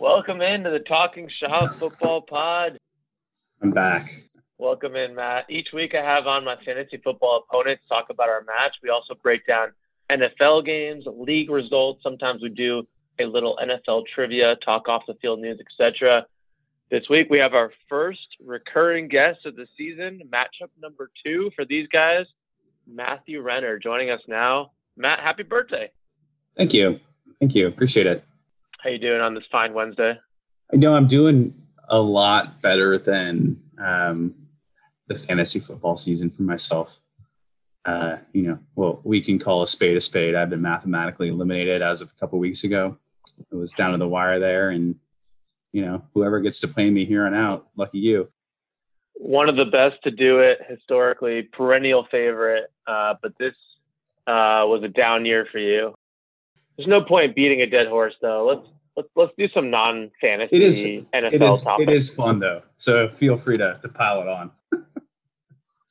Welcome into the Talking Shop Football Pod. I'm back. Welcome in, Matt. Each week I have on my fantasy football opponents talk about our match. We also break down NFL games, league results. Sometimes we do a little NFL trivia, talk off the field news, etc. This week we have our first recurring guest of the season, matchup number two for these guys, Matthew Renner, joining us now. Matt, happy birthday! Thank you, thank you, appreciate it. How you doing on this fine Wednesday? I know I'm doing a lot better than um, the fantasy football season for myself. Uh, you know, well, we can call a spade a spade. I've been mathematically eliminated as of a couple of weeks ago. It was down to the wire there, and you know, whoever gets to play me here on out, lucky you. One of the best to do it historically, perennial favorite. Uh, but this uh, was a down year for you. There's no point beating a dead horse, though. Let's let's let's do some non-fantasy it is, NFL it is, topics. It is fun though, so feel free to to pile it on.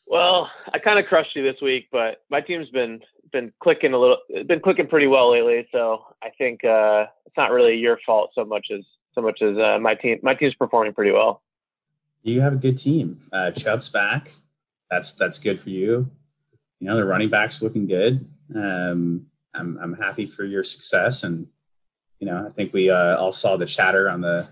well, I kind of crushed you this week, but my team's been been clicking a little, been clicking pretty well lately. So I think uh, it's not really your fault so much as so much as uh, my team. My team's performing pretty well. You have a good team. Uh, Chubb's back. That's that's good for you. You know the running backs looking good. Um, I'm I'm happy for your success, and you know I think we uh, all saw the chatter on the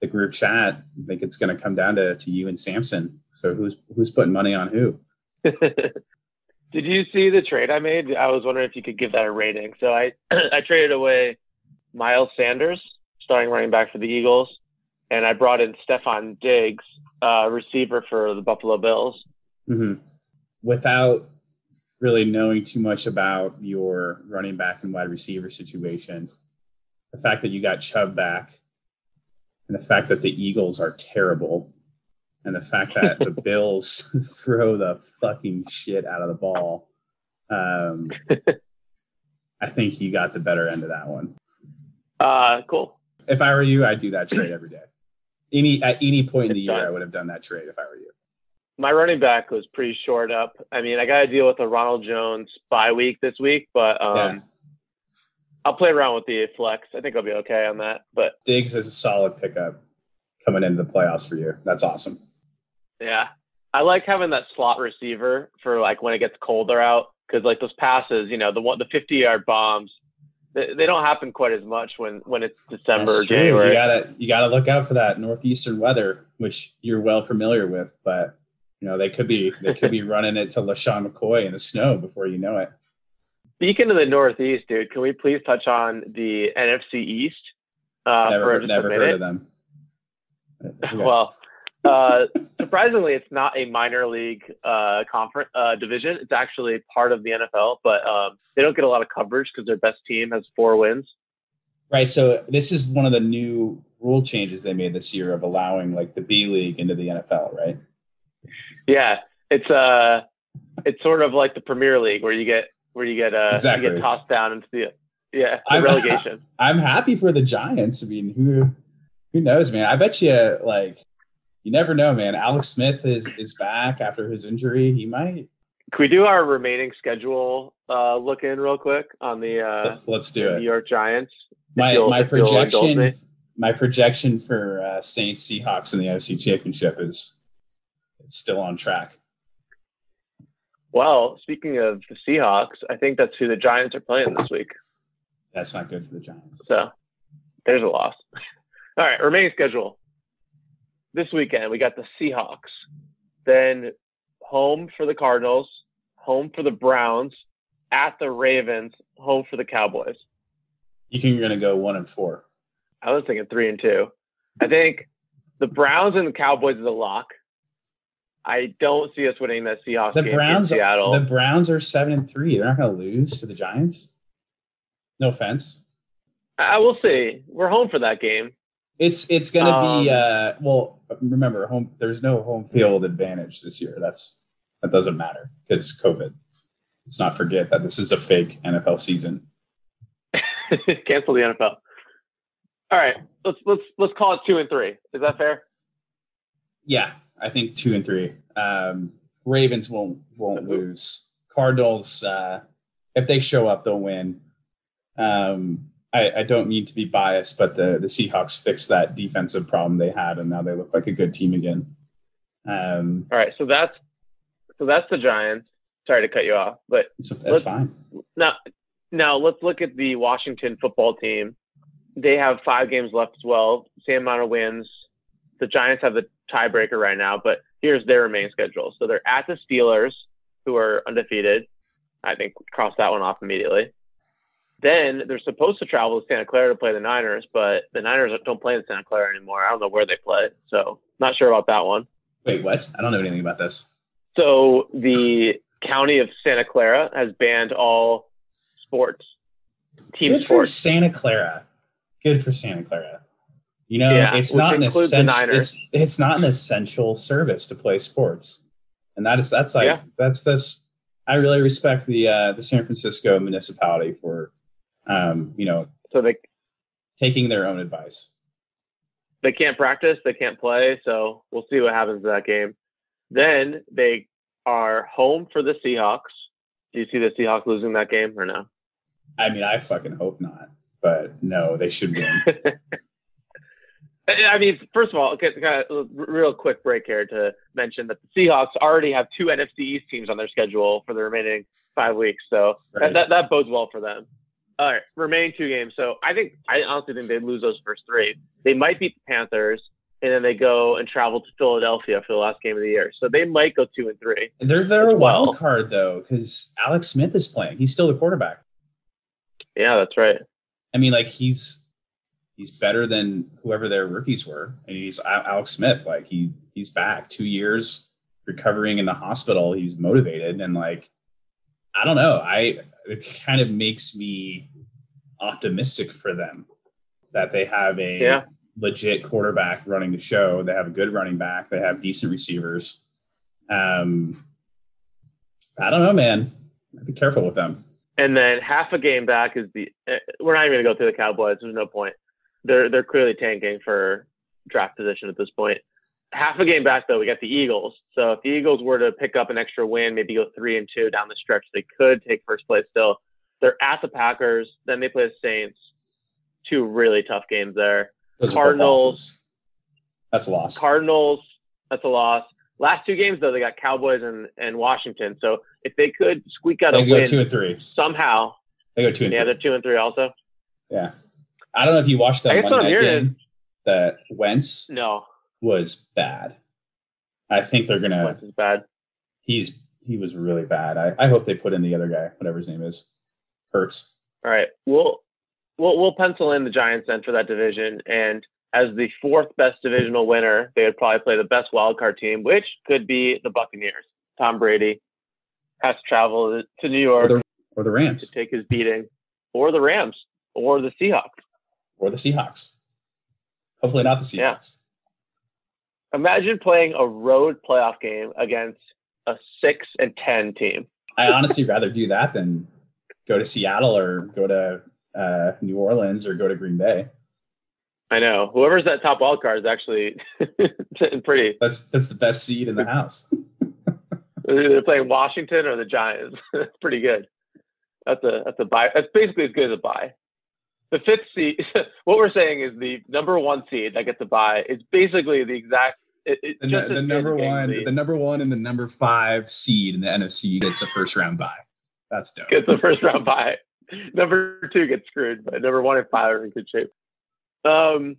the group chat. I think it's going to come down to to you and Samson. So who's who's putting money on who? Did you see the trade I made? I was wondering if you could give that a rating. So I I traded away Miles Sanders, starting running back for the Eagles, and I brought in Stefon Diggs, uh, receiver for the Buffalo Bills. Mm-hmm. Without really knowing too much about your running back and wide receiver situation, the fact that you got Chubb back, and the fact that the Eagles are terrible, and the fact that the Bills throw the fucking shit out of the ball, um, I think you got the better end of that one. Uh, cool. If I were you, I'd do that trade every day. Any at any point in the year, I would have done that trade if I were you. My running back was pretty short up. I mean, I got to deal with a Ronald Jones bye week this week, but um, yeah. I'll play around with the flex. I think I'll be okay on that. But Diggs is a solid pickup coming into the playoffs for you. That's awesome. Yeah, I like having that slot receiver for like when it gets colder out because like those passes, you know, the one the 50 yard bombs they don't happen quite as much when when it's December or January. You gotta you gotta look out for that northeastern weather, which you're well familiar with. But you know they could be they could be running it to LeSean McCoy in the snow before you know it. Speaking of the Northeast, dude, can we please touch on the NFC East? Uh, never never heard of them. well, uh, surprisingly, it's not a minor league uh, conference uh, division. It's actually part of the NFL, but um, they don't get a lot of coverage because their best team has four wins. Right. So this is one of the new rule changes they made this year of allowing like the B League into the NFL, right? Yeah, it's uh, it's sort of like the Premier League where you get where you get uh, exactly. you get tossed down into the yeah the I'm, relegation. I'm happy for the Giants. I mean, who who knows, man? I bet you like you never know, man. Alex Smith is is back after his injury. He might. Can we do our remaining schedule uh, look in real quick on the uh, let's do it. New York Giants. My my projection my projection for uh, Saints Seahawks in the NFC Championship is it's still on track. Well, speaking of the Seahawks, I think that's who the Giants are playing this week. That's not good for the Giants. So there's a loss. All right, remaining schedule this weekend we got the Seahawks, then home for the Cardinals, home for the Browns, at the Ravens, home for the Cowboys. You think you're going to go one and four? I was thinking three and two. I think the Browns and the Cowboys is a lock. I don't see us winning that Seahawks the game Browns, in Seattle. The Browns are seven and three. They're not going to lose to the Giants. No offense. I will see. We're home for that game. It's it's going to um, be uh, well. Remember, home. There's no home field advantage this year. That's that doesn't matter because COVID. Let's not forget that this is a fake NFL season. Cancel the NFL. All right, let's let's let's call it two and three. Is that fair? Yeah, I think two and three. Um, Ravens won't won't lose. Cardinals, uh, if they show up, they'll win. Um, I, I don't mean to be biased, but the the Seahawks fixed that defensive problem they had, and now they look like a good team again. Um, All right, so that's so that's the Giants. Sorry to cut you off, but that's fine. now now let's look at the Washington football team. They have five games left as well, same amount of wins. The Giants have the tiebreaker right now, but here's their remaining schedule. So they're at the Steelers, who are undefeated. I think cross that one off immediately. Then they're supposed to travel to Santa Clara to play the Niners, but the Niners don't play in Santa Clara anymore. I don't know where they play, so not sure about that one. Wait, what? I don't know anything about this. So the county of Santa Clara has banned all sports, team Good for. Santa Clara. Good for Santa Clara. You know, Yeah, it's not an essential. It's it's not an essential service to play sports, and that is that's like Yeah. that's that's. I really respect the uh, the San Francisco municipality for, um, you know, So they taking their own advice. they can't practice, they can't play. So we'll see what happens to that game. Then they are home for the Seahawks. Do you see the Seahawks losing that game or no? I mean, I fucking hope not, but no, they should win. I mean, first of all, okay, kind of a real quick break here to mention that the Seahawks already have two NFC East teams on their schedule for the remaining five weeks, so Right. that, that that bodes well for them. All right, remaining two games. So I think I honestly think they'd lose those first three. They might beat the Panthers, and then they go and travel to Philadelphia for the last game of the year. So they might go two and three. They're they're a As well. wild card though, because Alex Smith is playing. He's still the quarterback. Yeah, that's right. I mean, like he's he's better than whoever their rookies were, and he's Alex Smith. Like he he's back two years recovering in the hospital. He's motivated and like I don't know. I it kind of makes me optimistic for them that they have a Yeah. legit quarterback running the show. They have a good running back. They have decent receivers. Um, I don't know, man. Be careful with them. And then half a game back is the. eh, We're not even going to go through the Cowboys. There's no point. They're they're clearly tanking for draft position at this point. Half a game back though, we got the Eagles. So if the Eagles were to pick up an extra win, maybe go three and two down the stretch, they could take first place still. They're at the Packers, then they play the Saints. Two really tough games there. Those Cardinals. That's a loss. Cardinals, that's a loss. Last two games though, they got Cowboys and, and Washington. So if they could squeak out a win, they go win two and three. somehow, They go two and yeah, three. they're two and three also. Yeah. I don't know if you watched that guess what Monday I'm night game. That Wentz No, was bad. I think they're gonna. Wentz is bad. He's he was really bad. I, I hope they put in the other guy, whatever his name is, Hurts. All right, we'll we'll we'll pencil in the Giants then for that division, and as the fourth best divisional winner, they would probably play the best wild card team, which could be the Buccaneers. Tom Brady has to travel to New Or York the or the Rams to take his beating, or the Rams, or the Seahawks. Or the Seahawks. Hopefully not the Seahawks. Yeah. Imagine playing a road playoff game against a six and ten team. I honestly rather do that than go to Seattle or go to uh, New Orleans or go to Green Bay. I know whoever's that top wild card is actually sitting pretty. That's that's the best seed in the house. They're playing Washington or the Giants. That's pretty good. That's a that's a buy. That's basically as good as a buy. The fifth seed. What we're saying is the number one seed that gets a buy is basically the exact. It, it's The, just the number one, the- the number one and the number five seed in the NFC gets a first round bye. That's dope. gets the first round bye. Number two gets screwed, but number one and five are in good shape. Um,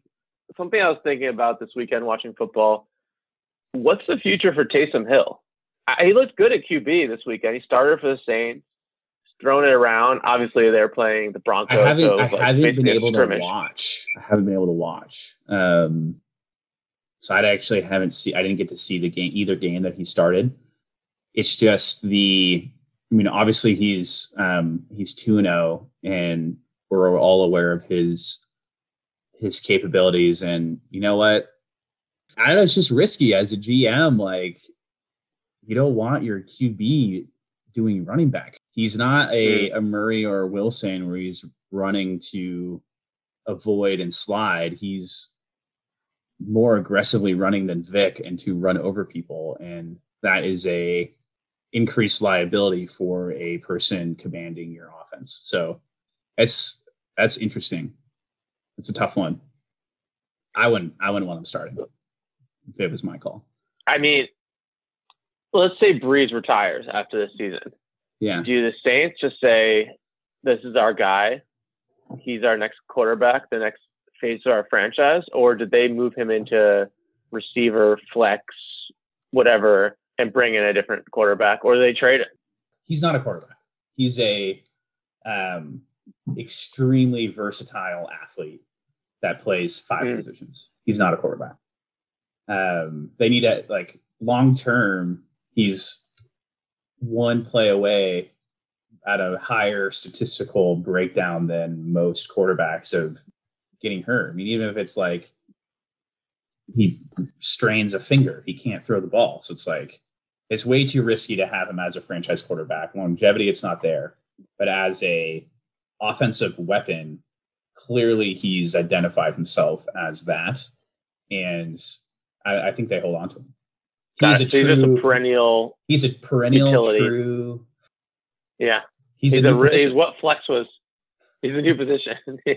something I was thinking about this weekend watching football. What's the future for Taysom Hill? I, he looked good at QB this weekend. He started for the Saints, throwing it around. Obviously, they're playing the I Broncos. haven't, so I like, haven't been able to watch. I haven't been able to watch. Um, so I actually haven't see. I didn't get to see the game, either game that he started. It's just the. I mean, obviously he's um, he's two and zero, and we're all aware of his his capabilities. And you know what? I don't know it's just risky as a GM. Like, you don't want your QB doing running back. He's not a, hmm. a Murray or a Wilson where he's running to avoid and slide. He's more aggressively running than Vic and to run over people. And that is a increased liability for a person commanding your offense. So it's That's interesting. It's a tough one. I wouldn't. I wouldn't want him starting if it was my call. I mean, let's say Brees retires after this season. Yeah. Do the Saints just say, "This is our guy. He's our next quarterback, the next phase of our franchise," or did they move him into receiver, flex, whatever, and bring in a different quarterback, or do they trade it? He's not a quarterback. He's a um, extremely versatile athlete that plays five mm. positions. He's not a quarterback. Um, they need a like long term. He's one play away at a higher statistical breakdown than most quarterbacks of getting hurt. I mean, even if it's like he strains a finger, he can't throw the ball. So it's like it's way too risky to have him as a franchise quarterback. Longevity, it's not there, but as a offensive weapon, clearly he's identified himself as that, and I, I think they hold on to him. He's a true a perennial. He's a perennial utility. true. Yeah, he's, he's a, a he's what flex was. He's a new position. yeah.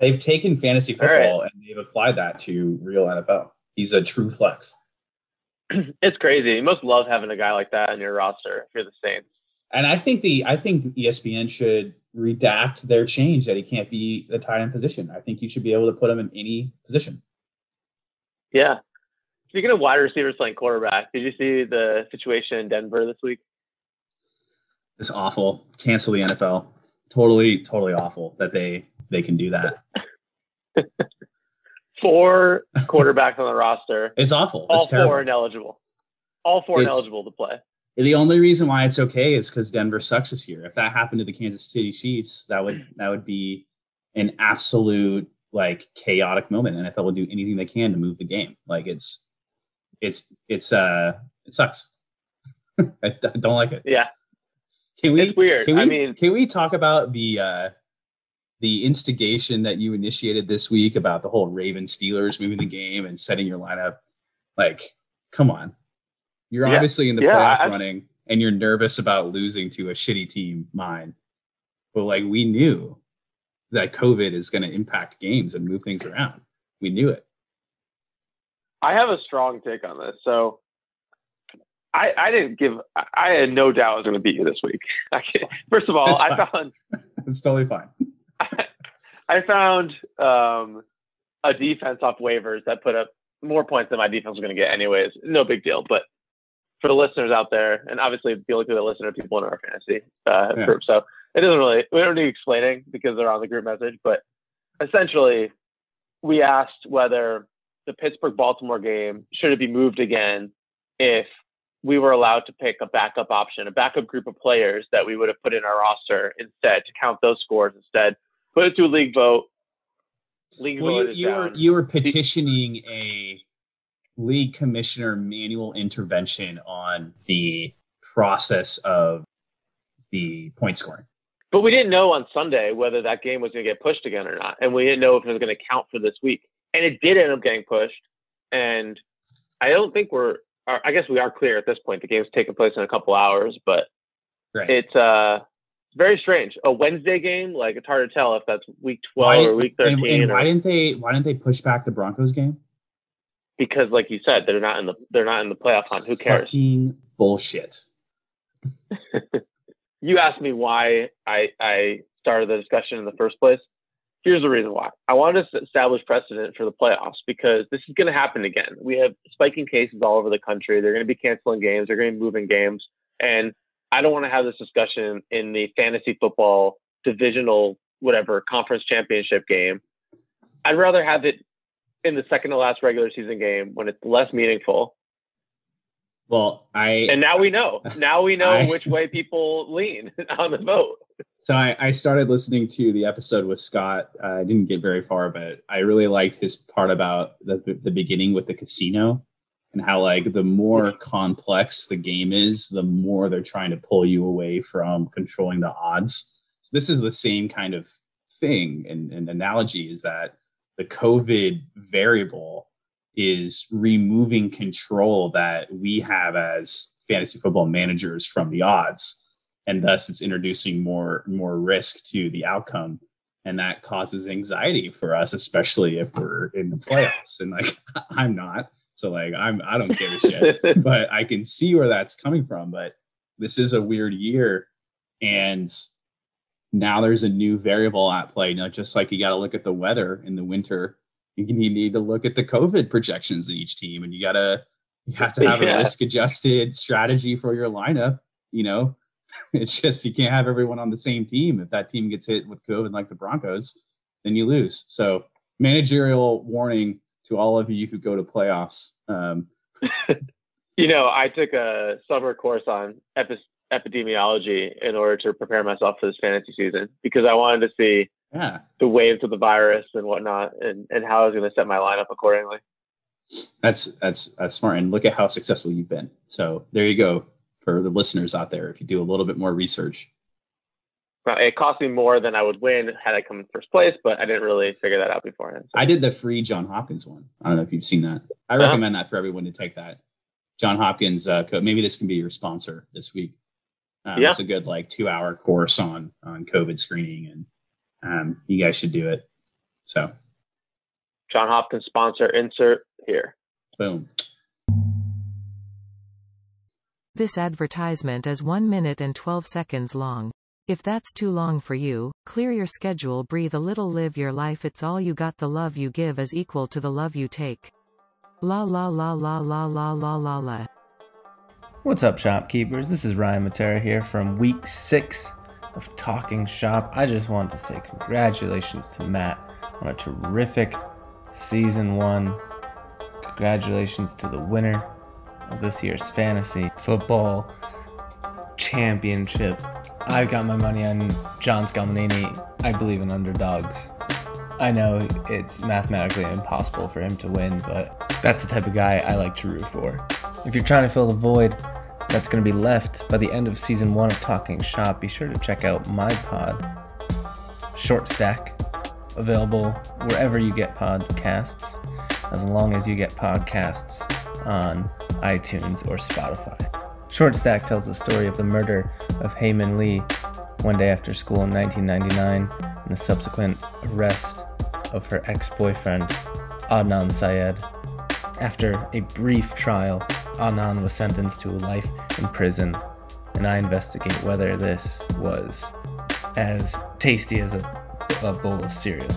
They've taken fantasy football right. and they've applied that to real NFL. He's a true flex. It's crazy. You must love having a guy like that in your roster if you're the Saints. And I think the I think ESPN should redact their change that he can't be the tight end position. I think you should be able to put him in any position. Yeah. Speaking of wide receivers playing quarterback, did you see the situation in Denver this week? It's awful. Cancel the NFL. Totally, totally awful that they they can do that. four quarterbacks on the roster. It's awful. All it's four ineligible. All four it's, ineligible to play. The only reason why it's okay is because Denver sucks this year. If that happened to the Kansas City Chiefs, that would that would be an absolute like chaotic moment. NFL will do anything they can to move the game. Like it's it's it's uh it sucks. I don't like it. Yeah. Can we? It's weird. Can we, I mean, can we talk about the uh the instigation that you initiated this week about the whole Raven Steelers moving the game and setting your lineup? Like, come on. You're yeah. obviously in the yeah, playoff I, running and you're nervous about losing to a shitty team, mine. But like we knew that COVID is going to impact games and move things around. We knew it. I have a strong take on this. So I, I didn't give. I had no doubt I was going to beat you this week. First of all, I found it's totally fine. I, I found um, a defense off waivers that put up more points than my defense was going to get, anyways. No big deal. But for the listeners out there, and obviously the only people that listen are people in our fantasy uh, yeah. group. So it doesn't really we don't need explaining because they're on the group message. But essentially, we asked whether the Pittsburgh Baltimore game should it be moved again if we were allowed to pick a backup option, a backup group of players that we would have put in our roster instead to count those scores instead. Put it to a league vote. League well, vote you, you were you were petitioning a league commissioner manual intervention on the process of the point scoring. But we didn't know on Sunday whether that game was going to get pushed again or not. And we didn't know if it was going to count for this week. And it did end up getting pushed. And I don't think we're, I guess we are clear at this point. The game's taking place in a couple hours, but right. it's uh, very strange. A Wednesday game, like it's hard to tell if that's week 12 why, or week 13. And, and or, why didn't they, why didn't they push back the Broncos game? because, like you said, they're not in the they're not in the playoff hunt. Who cares? Fucking bullshit. you asked me why I I started the discussion in the first place. Here's the reason why. I wanted to establish precedent for the playoffs because this is going to happen again. We have spiking cases all over the country. They're going to be canceling games. They're going to be moving games, and I don't want to have this discussion in the fantasy football divisional whatever conference championship game. I'd rather have it in the second to last regular season game when it's less meaningful. Well, I and now we know. Now we know I, which way people lean on the vote. So I, I started listening to the episode with Scott. Uh, I didn't get very far, but I really liked his part about the the beginning with the casino and how like the more complex the game is, the more they're trying to pull you away from controlling the odds. So this is the same kind of thing and, and analogy is that the COVID variable is removing control that we have as fantasy football managers from the odds. And thus it's introducing more more risk to the outcome. and that causes anxiety for us, especially if we're in the playoffs. And like I'm not, so like I'm I don't give a shit, but I can see where that's coming from. But this is a weird year, and now there's a new variable at play. You know, just like you got to look at the weather in the winter, you need to look at the COVID projections in each team, and you gotta you have to have yeah. a risk adjusted strategy for your lineup. You know, it's just you can't have everyone on the same team. If that team gets hit with COVID like the Broncos, then you lose. So managerial warning to all of you who go to playoffs. Um, you know, I took a summer course on epi- epidemiology in order to prepare myself for this fantasy season because I wanted to see yeah. the waves of the virus and whatnot and, and how I was going to set my lineup accordingly. That's that's that's smart. And look at how successful you've been. So there you go for the listeners out there. If you do a little bit more research. It cost me more than I would win had I come in first place, but I didn't really figure that out beforehand. So. I did the free John Hopkins one. I don't know if you've seen that. I uh-huh. recommend that for everyone to take that. John Hopkins uh, code. Maybe this can be your sponsor this week. Um, yeah. It's a good like two hour course on on COVID screening, and um, you guys should do it. So, John Hopkins sponsor insert here. Boom. This advertisement is 1 minute and 12 seconds long. If that's too long for you, clear your schedule, breathe a little, live your life. It's all you got. The love you give is equal to the love you take. La la la la la la la la la. What's up, shopkeepers? This is Ryan Matera here from week six of Talking Shop. I just wanted to say congratulations to Matt on a terrific season one. Congratulations to the winner of this year's fantasy football championship. I've got my money on John Scalmanini. I believe in underdogs. I know it's mathematically impossible for him to win, but that's the type of guy I like to root for. If you're trying to fill the void, that's going to be left by the end of season one of Talking Shop, be sure to check out my pod, Short Stack, available wherever you get podcasts, as long as you get podcasts on iTunes or Spotify. Short Stack tells the story of the murder of Hae Min Lee one day after school in 1999 and the subsequent arrest of her ex boyfriend, Adnan Syed. After a brief trial, Adnan was sentenced to life in prison, and I investigate whether this was as tasty as a, a bowl of cereal.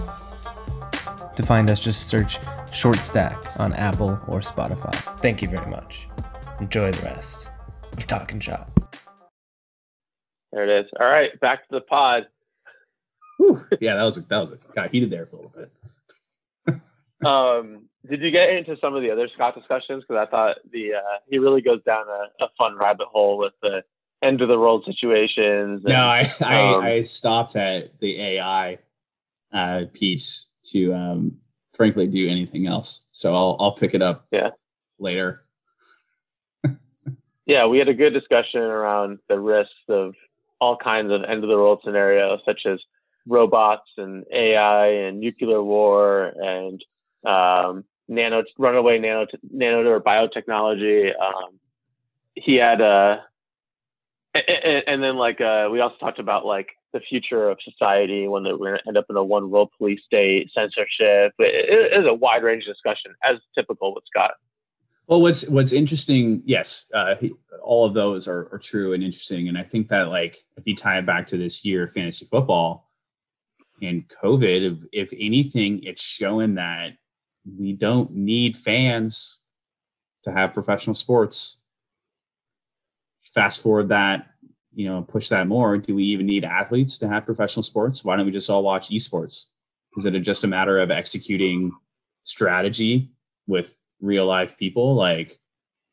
To find us, just search Short Stack on Apple or Spotify. Thank you very much. Enjoy the rest of Talking Shop. There it is. All right, back to the pod. Whew. Yeah, that was a, that was a, got heated there for a little bit. um, did you get into some of the other Scott discussions? Because I thought the uh, he really goes down a, a, fun rabbit hole with the end of the world situations. And, no, I, I, um, I stopped at the AI uh, piece to um, frankly do anything else. So I'll I'll pick it up yeah later. yeah, we had a good discussion around the risks of all kinds of end of the world scenarios, such as robots and AI and nuclear war and um, nano runaway nano nano or biotechnology. Um, he had a, and, and then like uh, we also talked about like the future of society when we're going to end up in a one world police state, censorship. It, it is a wide range discussion, as typical with Scott. Well, what's what's interesting, yes, uh, he, all of those are, are true and interesting, and I think that like if you tie it back to this year fantasy football and COVID, if, if anything, it's showing that we don't need fans to have professional sports. Fast forward that, you know, push that more. Do we even need athletes to have professional sports? Why don't we just all watch esports? Is it just a matter of executing strategy with real life people? Like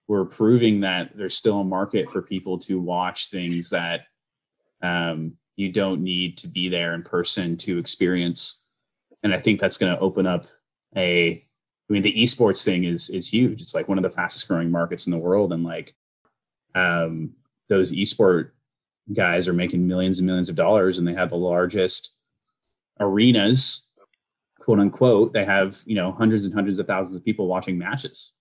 we're proving that there's still a market for people to watch things that um, you don't need to be there in person to experience. And I think that's going to open up a I mean the esports thing is is huge. It's like one of the fastest growing markets in the world and like um those esport guys are making millions and millions of dollars and they have the largest arenas quote unquote they have you know hundreds and hundreds of thousands of people watching matches.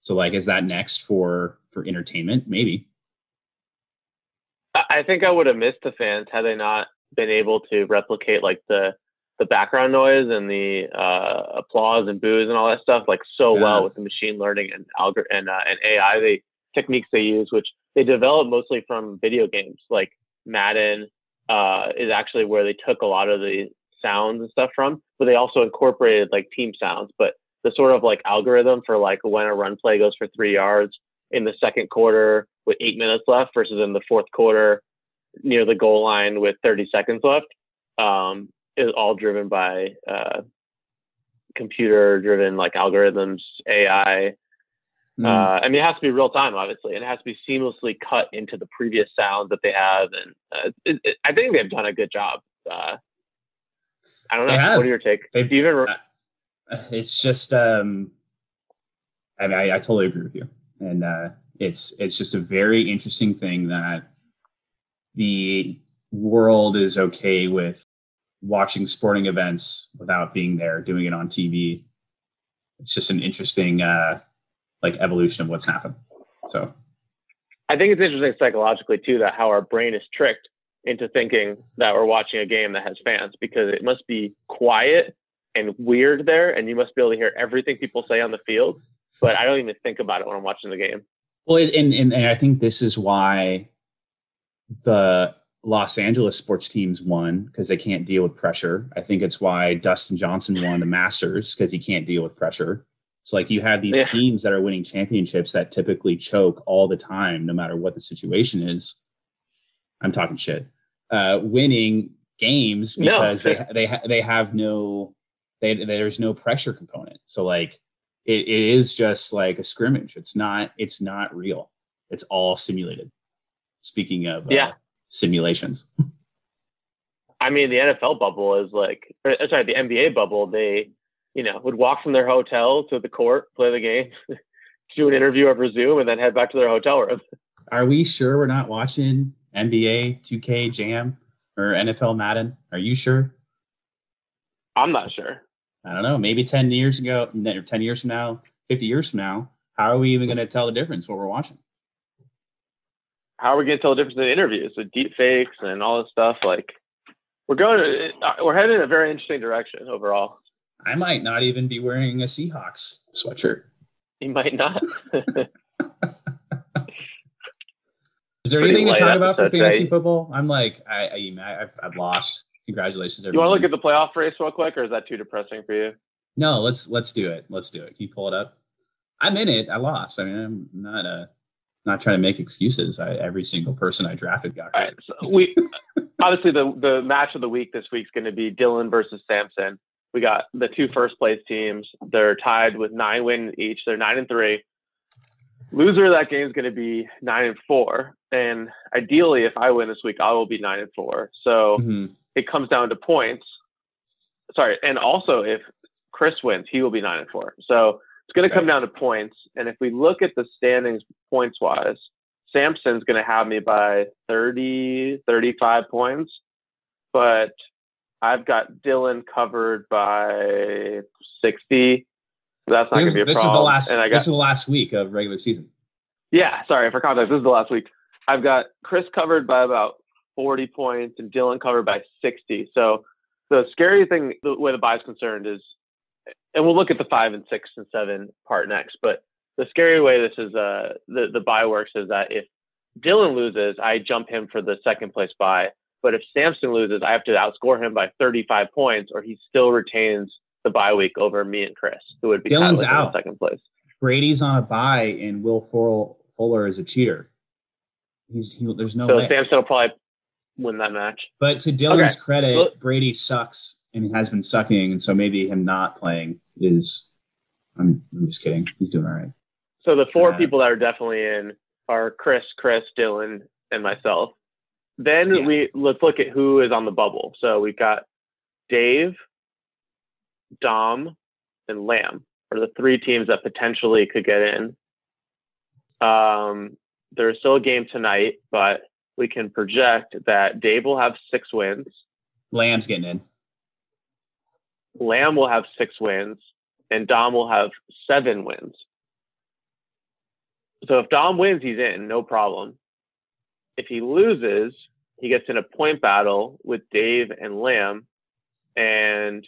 So like is that next for for entertainment? Maybe. I think i would have missed the fans had they not been able to replicate like the the background noise and the uh, applause and boos and all that stuff like so Yeah. well with the machine learning and algor- and uh, and AI they techniques they use, which they develop mostly from video games. Like Madden uh, is actually where they took a lot of the sounds and stuff from, but they also incorporated like team sounds. But the sort of like algorithm for like when a run play goes for three yards in the second quarter with eight minutes left versus in the fourth quarter near the goal line with 30 seconds left um, is all driven by uh, computer driven like algorithms, AI. Mm. Uh, I mean, it has to be real time, obviously, and it has to be seamlessly cut into the previous sound that they have. And uh, it, it, I think they've done a good job. Uh, I don't know. What are your take? They've- even? Re- it's just um i mean I, I totally agree with you and uh it's it's just a very interesting thing that the world is okay with watching sporting events without being there doing it on tv it's just an interesting uh like evolution of what's happened so I think it's interesting psychologically too that how our brain is tricked into thinking that we're watching a game that has fans because it must be quiet and weird there, and you must be able to hear everything people say on the field. But I don't even think about it when I'm watching the game. Well, and, and and I think this is why the Los Angeles sports teams won because they can't deal with pressure. I think it's why Dustin Johnson won the Masters because he can't deal with pressure. So like you have these Yeah. teams that are winning championships that typically choke all the time, no matter what the situation is. I'm talking shit. Uh, winning games No. because they they ha- they have no they there's no pressure component. So like it, it is just like a scrimmage. It's not it's not real. It's all simulated. Speaking of uh, Yeah. Simulations, I mean, the NFL bubble is like, or, uh, sorry, the NBA bubble. They, you know, would walk from their hotel to the court, play the game, do an interview over Zoom, and then head back to their hotel room. are we sure we're not watching NBA 2K Jam or NFL Madden? Are you sure? I'm not sure. I don't know. Maybe 10 years ago, 10 years from now, 50 years from now, how are we even going to tell the difference what we're watching? How are we going to tell the difference in interviews with deep fakes and all this stuff? Like, we're going, uh, we're heading in a very interesting direction overall. I might not even be wearing a Seahawks sweatshirt. You might not. Is there Pretty anything to talk about for fantasy football? I'm like, I, I, I've, I've lost. Congratulations, you want to look at the playoff race real quick, or is that too depressing for you? No, let's let's do it. Let's do it. Can you pull it up? I'm in it. I lost. I mean, I'm not uh not trying to make excuses. I, every single person I drafted got All right. So we obviously the the match of the week this week is going to be Dylan versus Samson. We got the two first place teams. They're tied with nine wins each. They're nine and three. Loser of that game is going to be nine and four. And ideally, if I win this week, I will be nine and four. So Mhm. it comes down to points. Sorry, and also if Chris wins, he will be nine and four. So it's going to come down to points. And if we look at the standings points wise, Samson's going to have me by 30, 35 points, but I've got Dylan covered by 60. So that's not going to be is, a this is problem. the last. and I this is the last week of regular season. yeah, sorry for context. This is the last week. I've got Chris covered by about 40 points and Dylan covered by 60. So the scary thing, the way the buy is concerned, is, and we'll look at the five and six and seven part next. But the scary way this is, uh, the the buy works is that if Dylan loses, I jump him for the second place buy. But if Samson loses, I have to outscore him by 35 points, or he still retains the bye week over me and Chris, who would be Dylan's out. second place. Brady's on a bye, and Will Fuller, Fuller is a cheater. He's he, there's no So way. Samson will probably win that match. But to Dylan's Okay. credit, Well- Brady sucks and he has been sucking, and so maybe him not playing is. I'm, I'm just kidding. He's doing all right. So the four Uh, people that are definitely in are Chris, Chris, Dylan, and myself. Then Yeah. we let's look at who is on the bubble. So we've got Dave, Dom, and Lamb are the three teams that potentially could get in. Um, there's still a game tonight, but we can project that Dave will have six wins, Lamb's getting in. Lamb will have six wins, and Dom will have seven wins. So if Dom wins, he's in, no problem. If he loses, he gets in a point battle with Dave and Lamb. and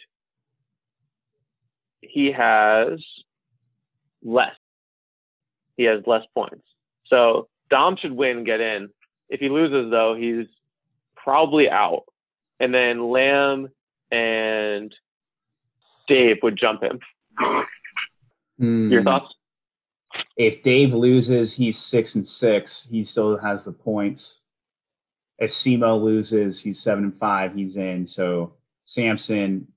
he has less. He has less points. So Dom should win, get in. If he loses, though, he's probably out. And then Lamb and Dave would jump him. Hmm. Your thoughts? If Dave loses, he's six and six. He still has the points. If Simo loses, he's seven and five. He's in. So Samson,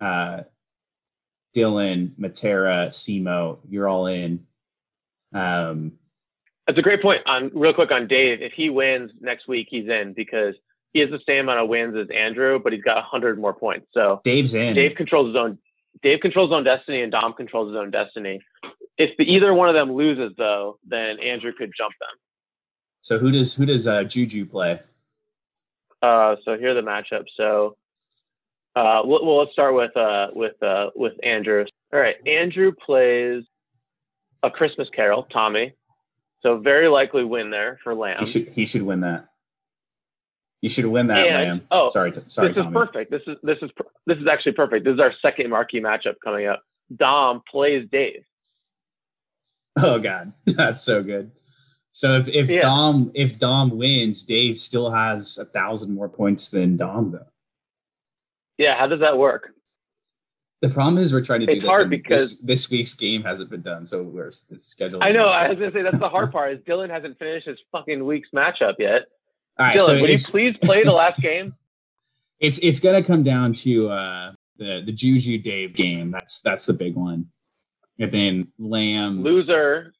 uh, Dylan, Matera, Simo, you're all in. Um, That's a great point. On real quick on Dave, if he wins next week, he's in because he has the same amount of wins as Andrew, but he's got hundred more points. So Dave's in. Dave controls his own. Dave controls his own destiny, and Dom controls his own destiny. If the, either one of them loses, though, then Andrew could jump them. So who does who does uh, Juju play? Uh, so here are the matchups. So, uh, well, well, let's start with uh, with uh, with Andrew. All right, Andrew plays a Christmas Carol, Tommy. So very likely win there for Lamb. He should he should win that. You should win that, And- Lamb. oh, sorry, t- sorry, this is Tommy. perfect. This is this is this is actually perfect. This is our second marquee matchup coming up. Dom plays Dave. Oh God, that's so good. So if, if Yeah. Dom if Dom wins, Dave still has a thousand more points than Dom though. Yeah, how does that work? The problem is we're trying to do this. hard because- this, this week's game hasn't been done, so we're it's scheduled. I know. I was gonna say that's the hard part. Is Dylan hasn't finished his fucking week's matchup yet. All right, Dylan, so would you please play the last game? it's it's gonna come down to uh the the Juju Dave game. That's that's the big one, and then Lamb. Loser.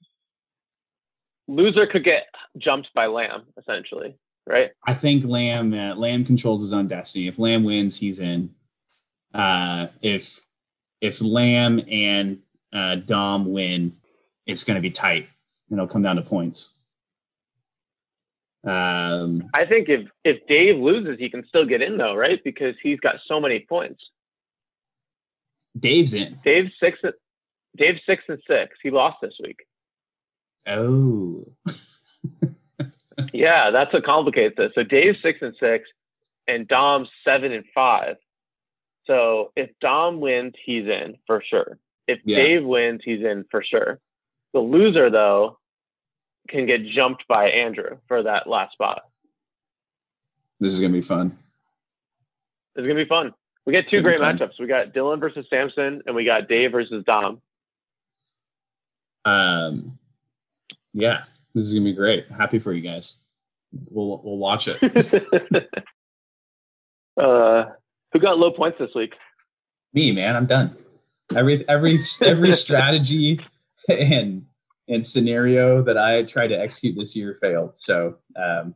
Loser could get jumped by Lamb, essentially, right? I think Lamb uh, Lamb controls his own destiny. If Lamb wins, he's in. Uh, if if Lamb and uh, Dom win, it's going to be tight, and it'll come down to points. Um, I think if if Dave loses, he can still get in though, right? Because he's got so many points. Dave's in. Dave's six. Dave's six and six. He lost this week. Oh, Yeah, that's what complicates this. So Dave's six and six, and Dom's seven and five. So if Dom wins, he's in for sure. If Yeah. Dave wins, he's in for sure. The loser though can get jumped by Andrew for that last spot. this is going to be fun. It's gonna be fun. We got two great matchups. We got Dylan versus Samson, and we got Dave versus Dom. Um, yeah, this is going to be great. Happy for you guys. We'll we'll watch it. uh, who got low points this week? me man i'm done every every every strategy and and scenario that i tried to execute this year failed so um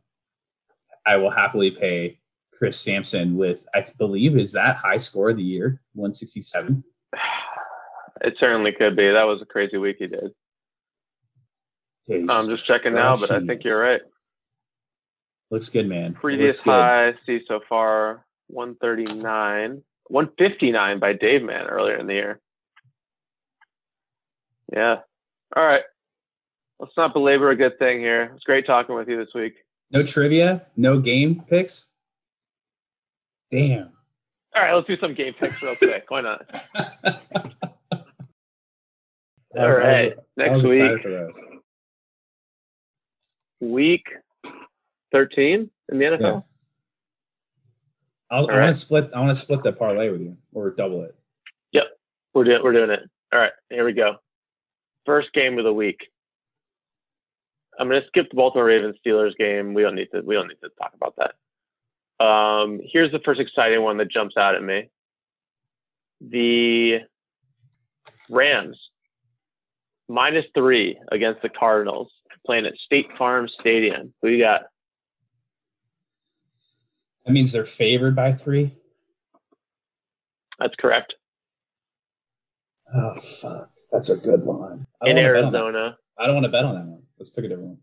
i will happily pay chris sampson with i believe is that high score of the year 167 It certainly could be. That was a crazy week he did. Jeez. I'm just checking now, but I think you're right. looks good man Previous good. high, see so far 139, 159 by Dave Man earlier in the year. Yeah. All right. Let's not belabor a good thing here. It's great talking with you this week. no trivia no game picks damn All right, let's do some game picks real quick. Why not? All right. Next week, week 13 in the NFL. Yeah. I want to split. I want to split the parlay with you, or double it. Yep, we're doing we're doing it. All right, here we go. First game of the week. I'm gonna skip the Baltimore Ravens Steelers game. We don't need to we don't need to talk about that. Um, here's the first exciting one that jumps out at me. The Rams minus three against the Cardinals playing at State Farm Stadium. Who you got? That means they're favored by three. That's correct. Oh fuck, that's a good one. I In don't wanna bet on. Arizona. I don't want to bet on that one. Let's pick a different one.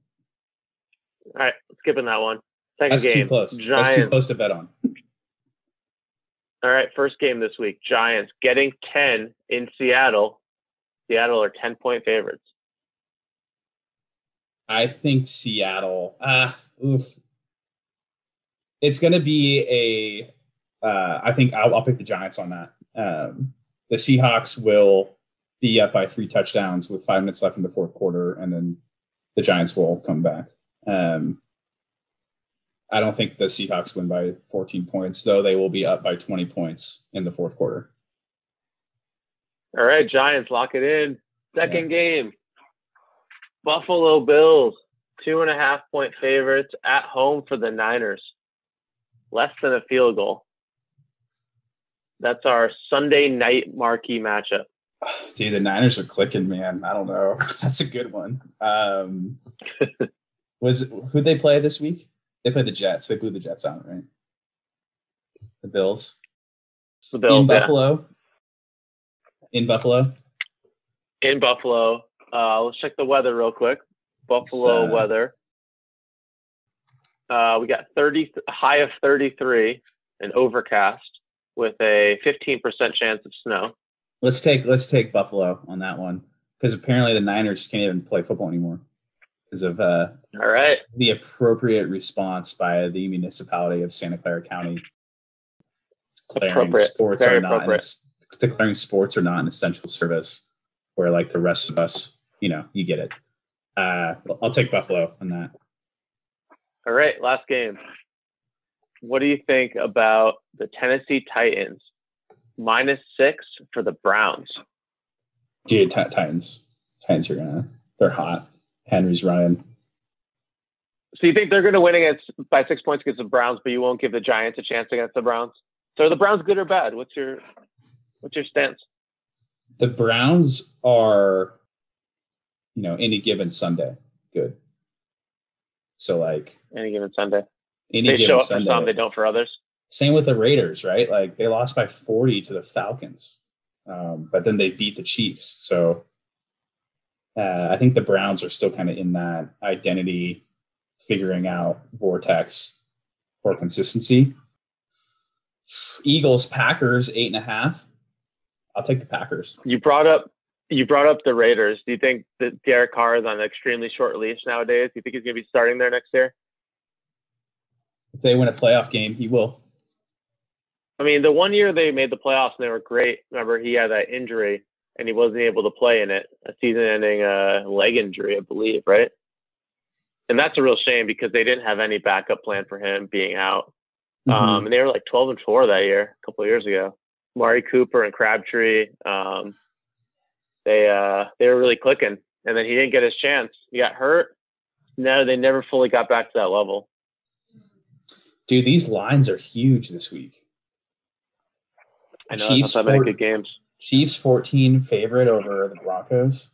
All right, skipping that one. Second That's game. too close. Giants. That's too close to bet on. All right, first game this week. Giants getting 10 in Seattle. Seattle are 10 point favorites. I think Seattle. Ah, oof. It's going to be a uh, I think I'll, I'll pick the Giants on that. Um, the Seahawks will be up by three touchdowns with five minutes left in the fourth quarter, and then the Giants will come back. Um, I don't think the Seahawks win by 14 points, though they will be up by 20 points in the fourth quarter. All right, Giants, lock it in. Second yeah. game. Buffalo Bills, two and a half point favorites at home for the Niners. Less than a field goal. That's our Sunday night marquee matchup. Dude, the Niners are clicking, man. I don't know. That's a good one. Um, was who they play this week? They played the Jets. They blew the Jets out, right? The Bills. The Bills in Buffalo. In Buffalo. In Buffalo. Uh, let's check the weather real quick. Buffalo uh, weather. Uh, we got 30 high of 33 and overcast with a 15% chance of snow. Let's take let's take Buffalo on that one because apparently the Niners can't even play football anymore because of uh, all right. the appropriate response by the municipality of Santa Clara County. Declaring sports are not an, declaring sports are not an essential service where like the rest of us you know you get it. Uh, I'll take Buffalo on that. All right last game. What do you think about the Tennessee Titans minus six for the Browns dude t- Titans Titans are gonna they're hot Henry's running. So you think they're going to win against by six points against the Browns, but you won't give the Giants a chance against the Browns? So are the Browns good or bad? What's your what's your stance? The Browns are, you know, any given Sunday, good. So like any given Sunday, any they given show up Sunday, for some, they don't for others. Same with the Raiders, right? Like they lost by forty to the Falcons, um, but then they beat the Chiefs. So uh, I think the Browns are still kind of in that identity figuring out vortex for consistency. Eagles, Packers, eight and a half. I'll take the Packers. You brought up you brought up the Raiders. Do you think that Derek Carr is on an extremely short leash nowadays? Do you think he's going to be starting there next year? If they win a playoff game, he will. I mean, the one year they made the playoffs and they were great. Remember, he had that injury and he wasn't able to play in it, a season-ending uh, leg injury, I believe, right? And that's a real shame because they didn't have any backup plan for him being out. Mm-hmm. Um, and they were like 12 and four that year, a couple of years ago. Amari Cooper and Crabtree, um, they uh, they were really clicking. And then he didn't get his chance. He got hurt. No, they never fully got back to that level. Dude, these lines are huge this week. I know Chiefs not that many good games. Chiefs 14 favorite over the Broncos.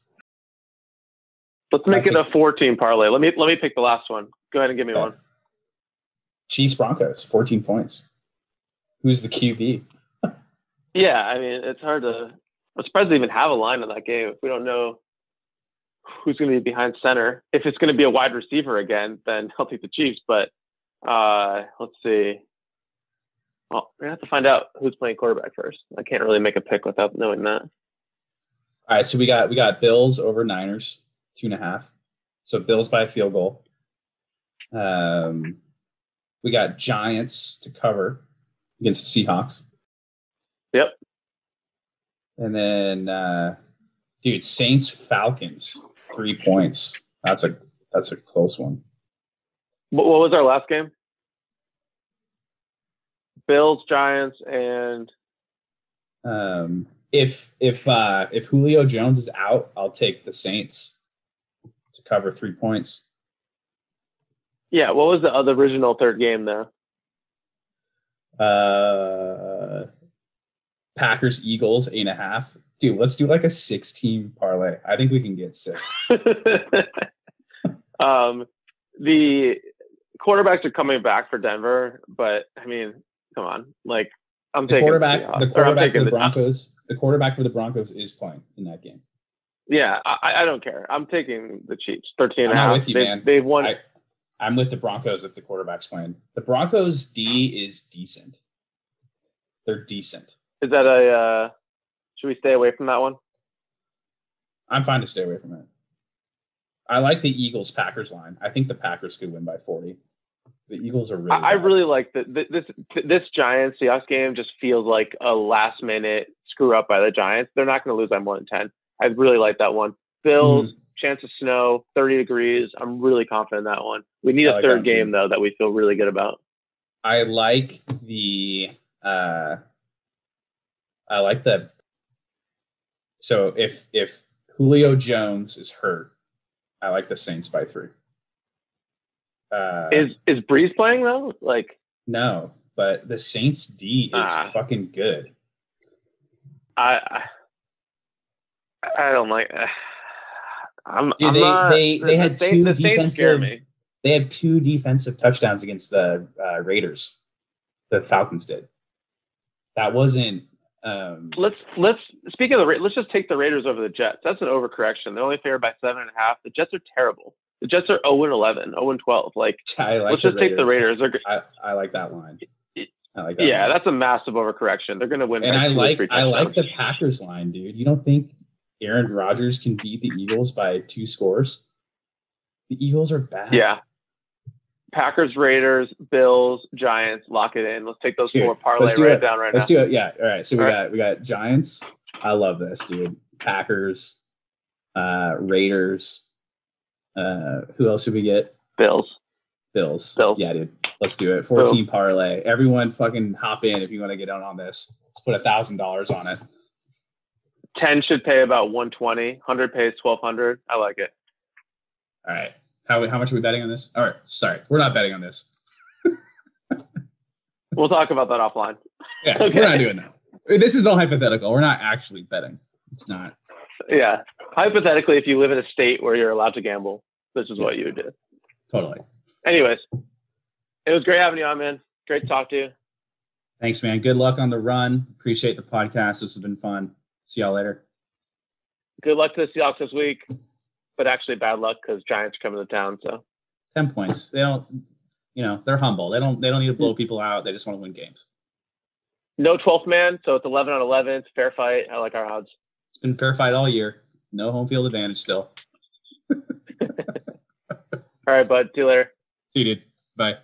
Let's make it a 14 parlay. Let me let me pick the last one. Go ahead and give me okay. one. Chiefs Broncos 14 points. Who's the QB? yeah, I mean it's hard to. I'm surprised they even have a line in that game if we don't know who's going to be behind center. If it's going to be a wide receiver again, then I'll take the Chiefs. But uh, let's see. Well, we have to find out who's playing quarterback first. I can't really make a pick without knowing that. All right, so we got we got Bills over Niners two and a half. So Bills by a field goal. Um, we got Giants to cover against the Seahawks. Yep. And then, uh, dude, Saints Falcons three points. That's a that's a close one. What, what was our last game? Bills, Giants, and um, if if uh, if Julio Jones is out, I'll take the Saints to cover three points. Yeah, what was the other original third game though? Uh, Packers Eagles eight and a half. Dude, let's do like a six team parlay. I think we can get six. um, the quarterbacks are coming back for Denver, but I mean, come on, like I'm the taking quarterback. The, the quarterback for the Broncos. The, the quarterback for the Broncos is playing in that game. Yeah, I, I don't care. I'm taking the Chiefs. 13 and a half. with you, they, man. They've won. I, I'm with the Broncos if the quarterback's playing. The Broncos D is decent. They're decent. Is that a? Uh, should we stay away from that one? I'm fine to stay away from it. I like the Eagles Packers line. I think the Packers could win by 40. The Eagles are really. I, I really like the, the, this this Giants Seahawks game. Just feels like a last minute screw up by the Giants. They're not going to lose by more than ten. I really like that one. Bills Mm-hmm. chance of snow, thirty degrees. I'm really confident in that one. We need a like third that game though that we feel really good about. I like the. uh I like the. So if if Julio Jones is hurt, I like the Saints by three. Uh, Is is Brees playing though? Like no, but the Saints D is Ah. fucking good. I I, don't like. I'm, Dude, I'm they- not, they- they the had Saints- two the defensive- me. They had two defensive touchdowns against the uh, Raiders. The Falcons did. That wasn't. Um, Let's let's speak of the let's just take the Raiders over the Jets. That's an overcorrection. They're only favored by seven and a half. The Jets are terrible. The Jets are 0 and 11, 0 and 12. Like, I like let's just take the Raiders. They're, I, I like that line. I like that. yeah, line. that's a massive overcorrection. They're going to win. and I like I like the. Packers line, dude. You don't think Aaron Rodgers can beat the Eagles by two scores? The Eagles are bad. Yeah. Packers, Raiders, Bills, Giants. Lock it in. Let's take those Dude, four parlay let's do right it. down right now. Let's do it. Yeah. All right. So we All got we got Giants. I love this, dude. Packers, uh, Raiders. Uh, who else did we get? Bills. Bills. Bills. Yeah, dude. Let's do it. 14 parlay. Everyone fucking hop in if you want to get on on this. Let's put a thousand dollars on it. 10 should pay about 120. 100 pays 1200. I like it. All right. How, how much are we betting on this? All right. Sorry. We're not betting on this. We'll talk about that offline. Yeah, Okay. we're not doing that. This is all hypothetical. We're not actually betting. It's not. Yeah. Hypothetically, if you live in a state where you're allowed to gamble, this is what you would do. Totally. Anyways, it was great having you on, man. Great to talk to you. Thanks, man. Good luck on the run. Appreciate the podcast. This has been fun. See y'all later. Good luck to the Seahawks this week, but actually bad luck because Giants are coming to town. So 10 points. They don't, you know, they're humble. They don't, they don't need to blow people out. They just want to win games. no 12th man, so it's 11 on 11. It's a fair fight. I like our odds. It's been fair fight all year. No home field advantage still. All right, bud. See you later. See you, dude. Bye.